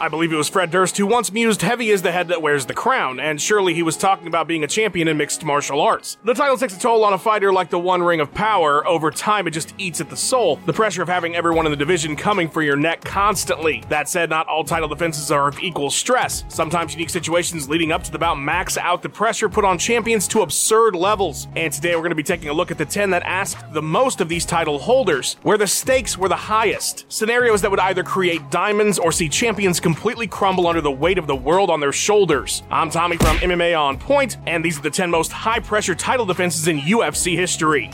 I believe it was Fred Durst who once mused, Heavy is the head that wears the crown, and surely he was talking about being a champion in mixed martial arts. The title takes a toll on a fighter like the One Ring of Power. Over time, it just eats at the soul. The pressure of having everyone in the division coming for your neck constantly. That said, not all title defenses are of equal stress. Sometimes unique situations leading up to the bout max out the pressure put on champions to absurd levels. And today we're going to be taking a look at the 10 that asked the most of these title holders, where the stakes were the highest. Scenarios that would either create diamonds or see champions completely crumble under the weight of the world on their shoulders. I'm Tommy from MMA On Point, and these are the 10 most high pressure title defenses in UFC history.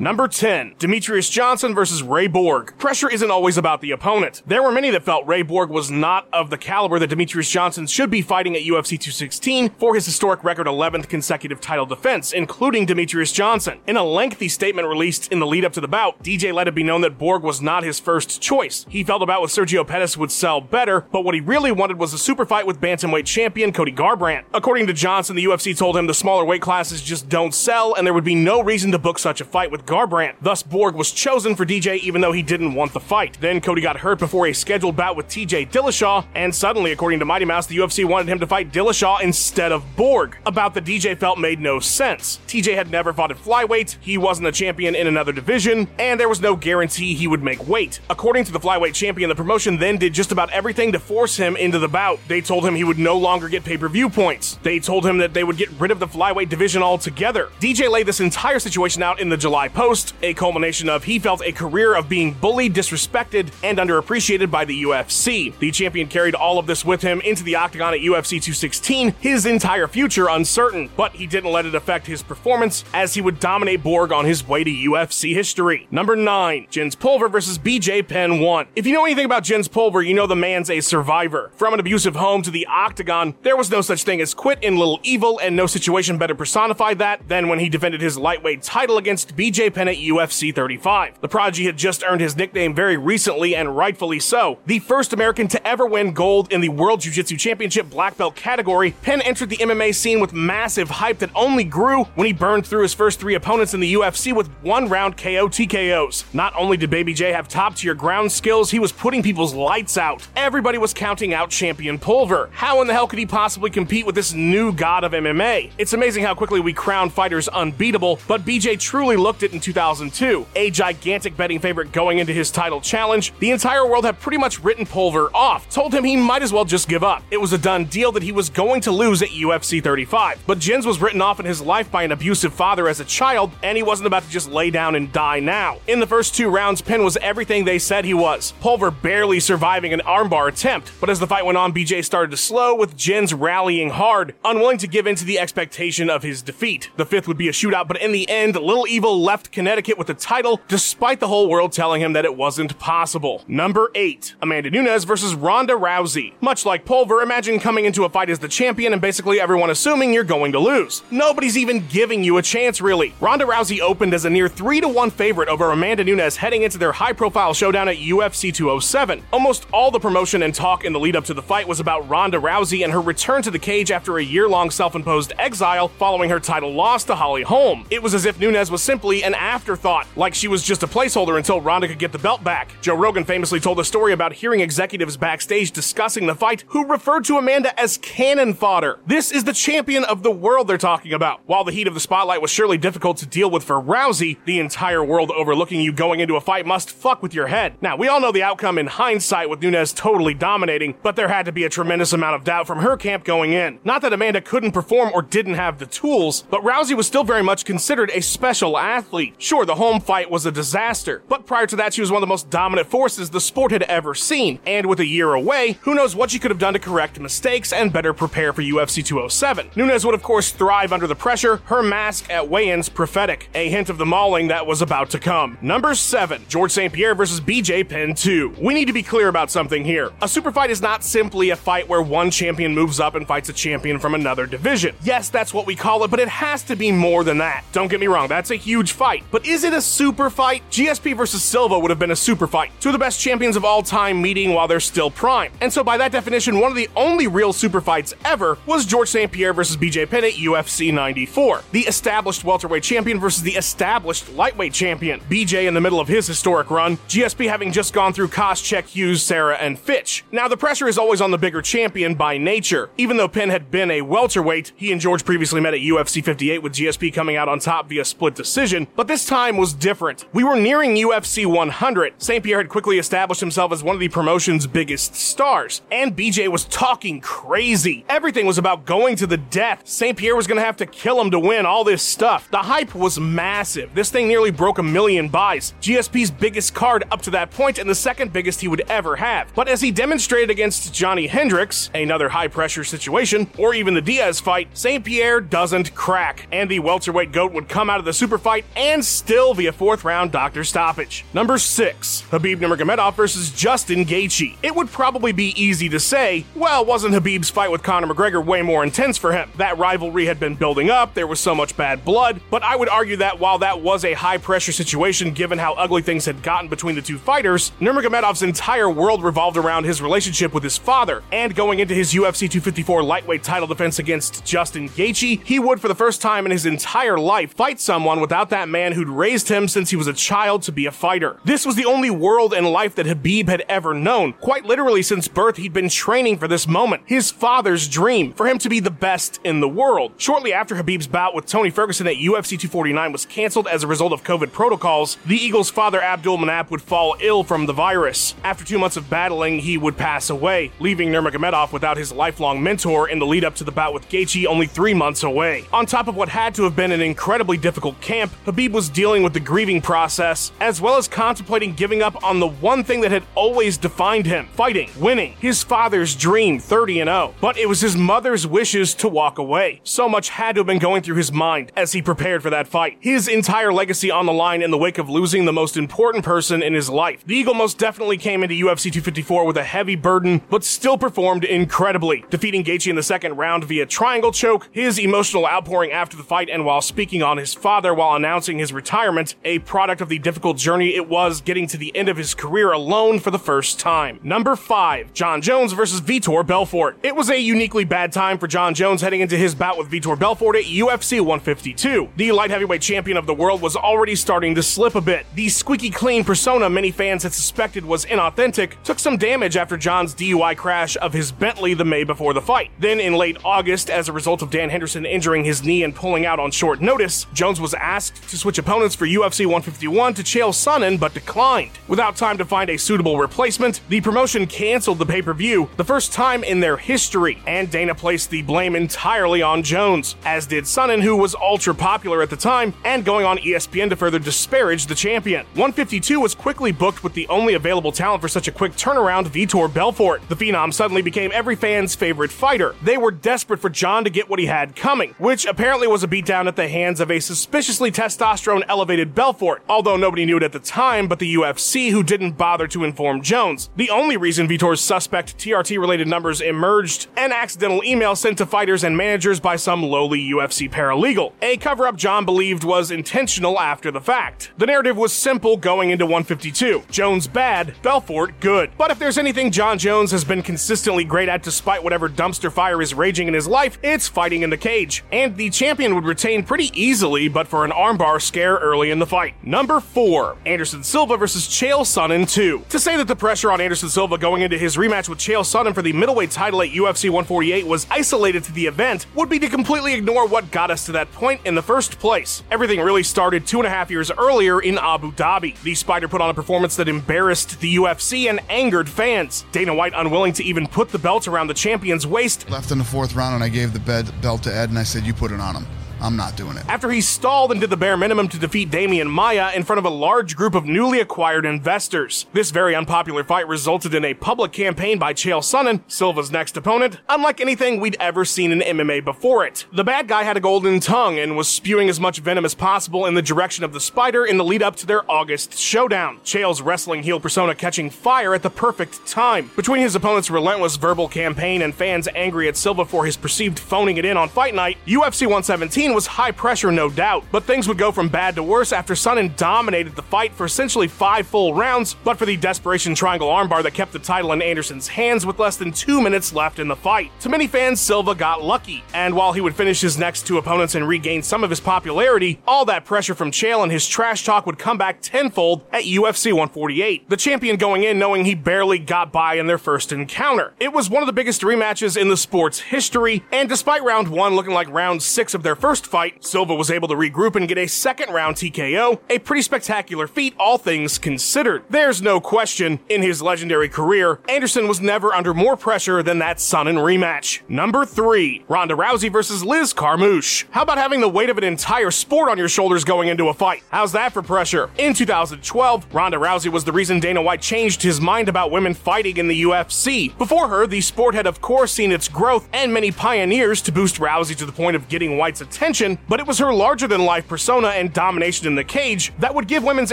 Number 10, Demetrious Johnson versus Ray Borg. Pressure isn't always about the opponent. There were many that felt Ray Borg was not of the caliber that Demetrious Johnson should be fighting at UFC 216 for his historic record 11th consecutive title defense, including Demetrious Johnson. In a lengthy statement released in the lead up to the bout, DJ let it be known that Borg was not his first choice. He felt a bout with Sergio Pettis would sell better, but what he really wanted was a super fight with bantamweight champion Cody Garbrandt. According to Johnson, the UFC told him the smaller weight classes just don't sell, and there would be no reason to book such a fight with Garbrandt. Thus, Borg was chosen for DJ even though he didn't want the fight. Then Cody got hurt before a scheduled bout with TJ Dillashaw, and suddenly, according to Mighty Mouse, the UFC wanted him to fight Dillashaw instead of Borg. About the DJ felt made no sense. TJ had never fought at flyweight, he wasn't a champion in another division, and there was no guarantee he would make weight. According to the flyweight champion, the promotion then did just about everything to force him into the bout. They told him he would no longer get pay-per-view points. They told him that they would get rid of the flyweight division altogether. DJ laid this entire situation out in the July Post, a culmination of he felt a career of being bullied, disrespected, and underappreciated by the UFC. The champion carried all of this with him into the octagon at UFC 216, his entire future uncertain, but he didn't let it affect his performance as he would dominate Borg on his way to UFC history. Number 9, Jens Pulver versus BJ Penn 1. If you know anything about Jens Pulver, you know the man's a survivor. From an abusive home to the octagon, there was no such thing as quit in Little Evil, and no situation better personified that than when he defended his lightweight title against BJ Penn at UFC 35. The prodigy had just earned his nickname very recently, and rightfully so. The first American to ever win gold in the World Jiu Jitsu Championship black belt category, Penn entered the MMA scene with massive hype that only grew when he burned through his first three opponents in the UFC with one round KO TKOs. Not only did Baby J have top tier ground skills, he was putting people's lights out. Everybody was counting out champion Pulver. How in the hell could he possibly compete with this new god of MMA? It's amazing how quickly we crown fighters unbeatable, but BJ truly looked it in 2002. A gigantic betting favorite going into his title challenge, the entire world had pretty much written Pulver off, told him he might as well just give up. It was a done deal that he was going to lose at UFC 35. But Jens was written off in his life by an abusive father as a child, and he wasn't about to just lay down and die now. In the first two rounds, Penn was everything they said he was. Pulver barely surviving an armbar attempt, but as the fight went on, BJ started to slow, with Jens rallying hard, unwilling to give in to the expectation of his defeat. The fifth would be a shootout, but in the end, Little Evil left Connecticut with the title, despite the whole world telling him that it wasn't possible. Number 8. Amanda Nunes versus Ronda Rousey. Much like Pulver, imagine coming into a fight as the champion and basically everyone assuming you're going to lose. Nobody's even giving you a chance, really. Ronda Rousey opened as a near 3 to 1 favorite over Amanda Nunes heading into their high profile showdown at UFC 207. Almost all the promotion and talk in the lead up to the fight was about Ronda Rousey and her return to the cage after a year long self imposed exile following her title loss to Holly Holm. It was as if Nunes was simply an afterthought, like she was just a placeholder until Ronda could get the belt back. Joe Rogan famously told a story about hearing executives backstage discussing the fight who referred to Amanda as cannon fodder. This is the champion of the world they're talking about. While the heat of the spotlight was surely difficult to deal with for Rousey, the entire world overlooking you going into a fight must fuck with your head. Now, we all know the outcome in hindsight with Nunes totally dominating, but there had to be a tremendous amount of doubt from her camp going in. Not that Amanda couldn't perform or didn't have the tools, but Rousey was still very much considered a special athlete. Sure, the Holm fight was a disaster, but prior to that, she was one of the most dominant forces the sport had ever seen. And with a year away, who knows what she could have done to correct mistakes and better prepare for UFC 207. Nunes would, of course, thrive under the pressure, her mask at weigh ins prophetic, a hint of the mauling that was about to come. Number 7, George St. Pierre versus BJ Penn 2. We need to be clear about something here. A super fight is not simply a fight where one champion moves up and fights a champion from another division. Yes, that's what we call it, but it has to be more than that. Don't get me wrong, that's a huge fight fight. But is it a super fight? GSP versus Silva would have been a super fight. Two of the best champions of all time meeting while they're still prime. And so, by that definition, one of the only real super fights ever was George St. Pierre versus BJ Penn at UFC 94. The established welterweight champion versus the established lightweight champion. BJ in the middle of his historic run, GSP having just gone through Koscheck, Hughes, Serra, and Fitch. Now, the pressure is always on the bigger champion by nature. Even though Penn had been a welterweight, he and George previously met at UFC 58 with GSP coming out on top via split decision, but this time was different. We were nearing UFC 100. St. Pierre had quickly established himself as one of the promotion's biggest stars, and BJ was talking crazy. Everything was about going to the death. St. Pierre was going to have to kill him to win all this stuff. The hype was massive. This thing nearly broke a million buys. GSP's biggest card up to that point and the second biggest he would ever have. But as he demonstrated against Johnny Hendricks, another high pressure situation, or even the Diaz fight, St. Pierre doesn't crack, and the welterweight goat would come out of the super fight and still via fourth round doctor stoppage. Number 6. Khabib Nurmagomedov versus Justin Gaethje. It would probably be easy to say, well, wasn't Khabib's fight with Conor McGregor way more intense for him? That rivalry had been building up, there was so much bad blood, but I would argue that while that was a high pressure situation given how ugly things had gotten between the two fighters, Nurmagomedov's entire world revolved around his relationship with his father, and going into his UFC 254 lightweight title defense against Justin Gaethje, he would for the first time in his entire life fight someone without that man who'd raised him since he was a child to be a fighter. This was the only world and life that Khabib had ever known. Quite literally since birth, he'd been training for this moment. His father's dream, for him to be the best in the world. Shortly after Khabib's bout with Tony Ferguson at UFC 249 was canceled as a result of COVID protocols, the Eagles' father Abdul Manap would fall ill from the virus. After two months of battling, he would pass away, leaving Nurmagomedov without his lifelong mentor in the lead up to the bout with Gaethje only three months away. On top of what had to have been an incredibly difficult camp, Was dealing with the grieving process, as well as contemplating giving up on the one thing that had always defined him fighting, winning, his father's dream 30 and 0. But it was his mother's wishes to walk away. So much had to have been going through his mind as he prepared for that fight. His entire legacy on the line in the wake of losing the most important person in his life. The Eagle most definitely came into UFC 254 with a heavy burden, but still performed incredibly, defeating Gaethje in the second round via triangle choke, his emotional outpouring after the fight, and while speaking on his father while announcing his retirement, a product of the difficult journey it was getting to the end of his career alone for the first time. Number 5, Jon Jones versus Vitor Belfort. It was a uniquely bad time for Jon Jones heading into his bout with Vitor Belfort at UFC 152. The light heavyweight champion of the world was already starting to slip a bit. The squeaky clean persona many fans had suspected was inauthentic took some damage after Jon's DUI crash of his Bentley the May before the fight. Then in late August, as a result of Dan Henderson injuring his knee and pulling out on short notice, Jones was asked to switch opponents for UFC 151 to Chael Sonnen but declined. Without time to find a suitable replacement, the promotion canceled the pay-per-view, the first time in their history, and Dana placed the blame entirely on Jones, as did Sonnen, who was ultra popular at the time, and going on ESPN to further disparage the champion. 152 was quickly booked with the only available talent for such a quick turnaround, Vitor Belfort. The Phenom suddenly became every fan's favorite fighter. They were desperate for Jon to get what he had coming, which apparently was a beatdown at the hands of a suspiciously testosterone elevated Belfort, although nobody knew it at the time but the UFC, who didn't bother to inform Jones. The only reason Vitor's suspect TRT related numbers emerged an accidental email sent to fighters and managers by some lowly UFC paralegal. A cover up Jon believed was intentional after the fact. The narrative was simple going into 152 Jones bad, Belfort good. But if there's anything Jon Jones has been consistently great at despite whatever dumpster fire is raging in his life, it's fighting in the cage. And the champion would retain pretty easily, but for an armbar scare early in the fight. Number 4 Anderson Silva versus Chael Sonnen 2. To say that the pressure on Anderson Silva going into his rematch with Chael Sonnen for the middleweight title at UFC 148 was isolated to the event would be to completely ignore what got us to that point in the first place. Everything really started two and a half years earlier in Abu Dhabi. The Spider put on a performance that embarrassed the UFC and angered fans. Dana White unwilling to even put the belt around the champion's waist. Left in the fourth round, and I gave the belt to Ed, and I said, "You put it on him." I'm not doing it. After he stalled and did the bare minimum to defeat Demian Maia in front of a large group of newly acquired investors. This very unpopular fight resulted in a public campaign by Chael Sonnen, Silva's next opponent, unlike anything we'd ever seen in MMA before it. The bad guy had a golden tongue and was spewing as much venom as possible in the direction of the spider in the lead up to their August showdown. Chael's wrestling heel persona catching fire at the perfect time. Between his opponent's relentless verbal campaign and fans angry at Silva for his perceived phoning it in on fight night, UFC 117 2016 was high pressure, no doubt, but things would go from bad to worse after Sonnen dominated the fight for essentially five full rounds, but for the desperation triangle armbar that kept the title in Anderson's hands with less than two minutes left in the fight. To many fans, Silva got lucky, and while he would finish his next two opponents and regain some of his popularity, all that pressure from Chael and his trash talk would come back tenfold at UFC 148. The champion going in knowing he barely got by in their first encounter. It was one of the biggest rematches in the sport's history, and despite round one looking like round six of their first fight, Silva was able to regroup and get a second round TKO, a pretty spectacular feat, all things considered. There's no question, in his legendary career, Anderson was never under more pressure than that Sonnen rematch. Number three, Ronda Rousey versus Liz Carmouche. How about having the weight of an entire sport on your shoulders going into a fight? How's that for pressure? In 2012, Ronda Rousey was the reason Dana White changed his mind about women fighting in the UFC. Before her, the sport had of course seen its growth and many pioneers to boost Rousey to the point of getting White's attention, but it was her larger than life persona and domination in the cage that would give women's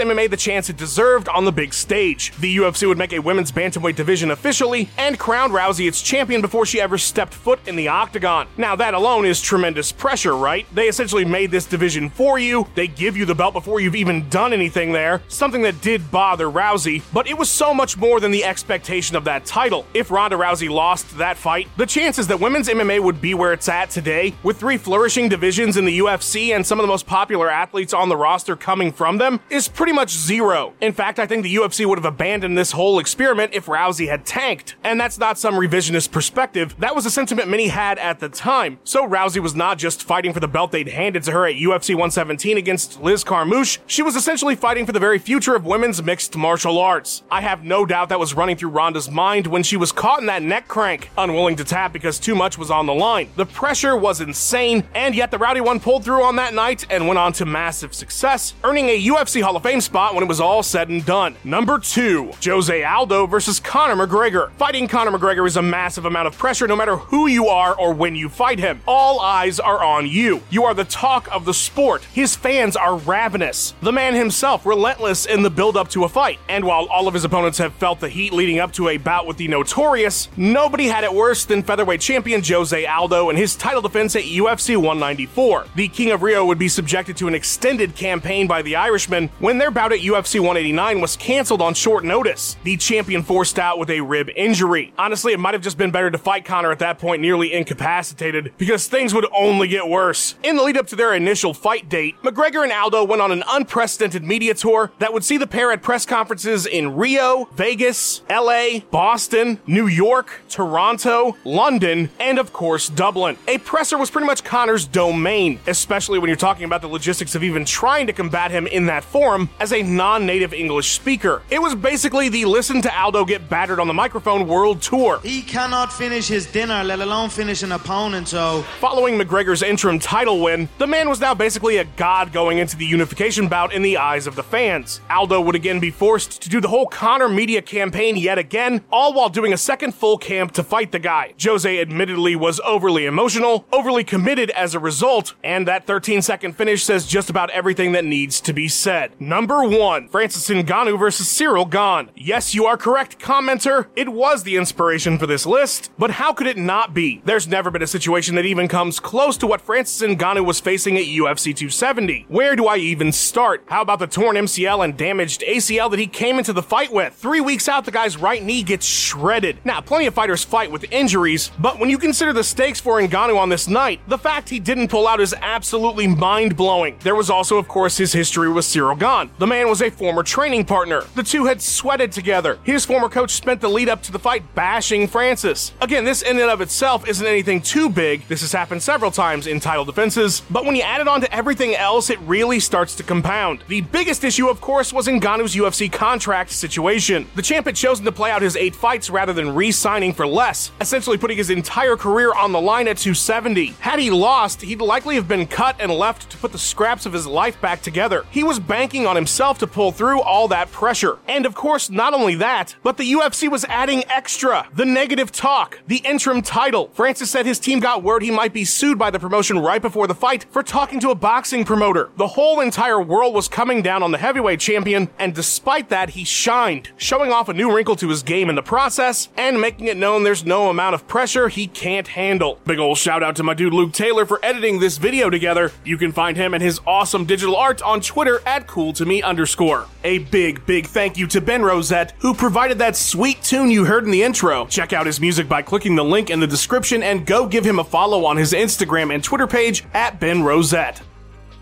MMA the chance it deserved on the big stage. The UFC would make a women's bantamweight division officially and crown Rousey its champion before she ever stepped foot in the octagon. Now that alone is tremendous pressure, right? They essentially made this division for you. They give you the belt before you've even done anything there, something that did bother Rousey, but it was so much more than the expectation of that title. If Ronda Rousey lost that fight, the chances that women's MMA would be where it's at today, with three flourishing divisions in the UFC and some of the most popular athletes on the roster coming from them, is pretty much zero. In fact, I think the UFC would have abandoned this whole experiment if Rousey had tanked. And that's not some revisionist perspective, that was a sentiment many had at the time. So Rousey was not just fighting for the belt they'd handed to her at UFC 117 against Liz Carmouche, she was essentially fighting for the very future of women's mixed martial arts. I have no doubt that was running through Ronda's mind when she was caught in that neck crank, unwilling to tap because too much was on the line. The pressure was insane, and yet the Rowdy one pulled through on that night and went on to massive success, earning a UFC Hall of Fame spot when it was all said and done. Number two, Jose Aldo versus Conor McGregor. Fighting Conor McGregor is a massive amount of pressure no matter who you are or when you fight him. All eyes are on you. You are the talk of the sport. His fans are ravenous. The man himself relentless in the build up to a fight. And while all of his opponents have felt the heat leading up to a bout with the notorious, nobody had it worse than featherweight champion Jose Aldo and his title defense at UFC 194. The King of Rio would be subjected to an extended campaign by the Irishman when their bout at UFC 189 was canceled on short notice. The champion forced out with a rib injury. Honestly, it might have just been better to fight Conor at that point nearly incapacitated because things would only get worse. In the lead up to their initial fight date, McGregor and Aldo went on an unprecedented media tour that would see the pair at press conferences in Rio, Vegas, LA, Boston, New York, Toronto, London, and of course Dublin. A presser was pretty much Conor's domain, especially when you're talking about the logistics of even trying to combat him in that form as a non-native English speaker. It was basically the listen to Aldo get battered on the microphone world tour. He cannot finish his dinner, let alone finish an opponent, so. Following McGregor's interim title win, the man was now basically a god going into the unification bout in the eyes of the fans. Aldo would again be forced to do the whole Conor media campaign yet again, all while doing a second full camp to fight the guy. Jose admittedly was overly emotional, overly committed as a result, and that 13 second finish says just about everything that needs to be said. Number one, Francis Ngannou versus Cyril Gane. Yes, you are correct, commenter. It was the inspiration for this list, but how could it not be? There's never been a situation that even comes close to what Francis Ngannou was facing at UFC 270. Where do I even start? How about the torn MCL and damaged ACL that he came into the fight with? Three weeks out, the guy's right knee gets shredded. Now, plenty of fighters fight with injuries, but when you consider the stakes for Ngannou on this night, the fact he didn't pull is absolutely mind blowing. There was also, of course, his history with Cyril Gane. The man was a former training partner. The two had sweated together. His former coach spent the lead up to the fight bashing Francis. Again, this in and of itself isn't anything too big. This has happened several times in title defenses, but when you add it on to everything else, it really starts to compound. The biggest issue, of course, was Ngannou's UFC contract situation. The champ had chosen to play out his eight fights rather than re signing for less, essentially putting his entire career on the line at 270. Had he lost, he'd likely have been cut and left to put the scraps of his life back together. He was banking on himself to pull through all that pressure. And of course, not only that, but the UFC was adding extra the negative talk, the interim title. Francis said his team got word he might be sued by the promotion right before the fight for talking to a boxing promoter. The whole entire world was coming down on the heavyweight champion, and despite that, he shined, showing off a new wrinkle to his game in the process and making it known there's no amount of pressure he can't handle. Big ol' shout out to my dude Luke Taylor for editing this this video together. You can find him and his awesome digital art on Twitter at cool to me underscore. A big, big thank you to Ben Rosette, who provided that sweet tune you heard in the intro. Check out his music by clicking the link in the description and go give him a follow on his Instagram and Twitter page at Ben Rosette.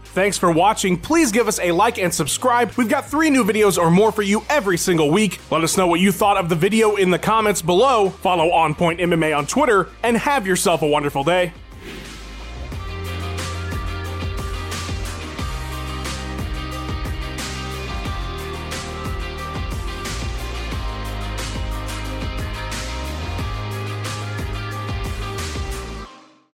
Thanks for watching. Please give us a like and subscribe. We've got three new videos or more for you every single week. Let us know what you thought of the video in the comments below. Follow On Point MMA on Twitter and have yourself a wonderful day.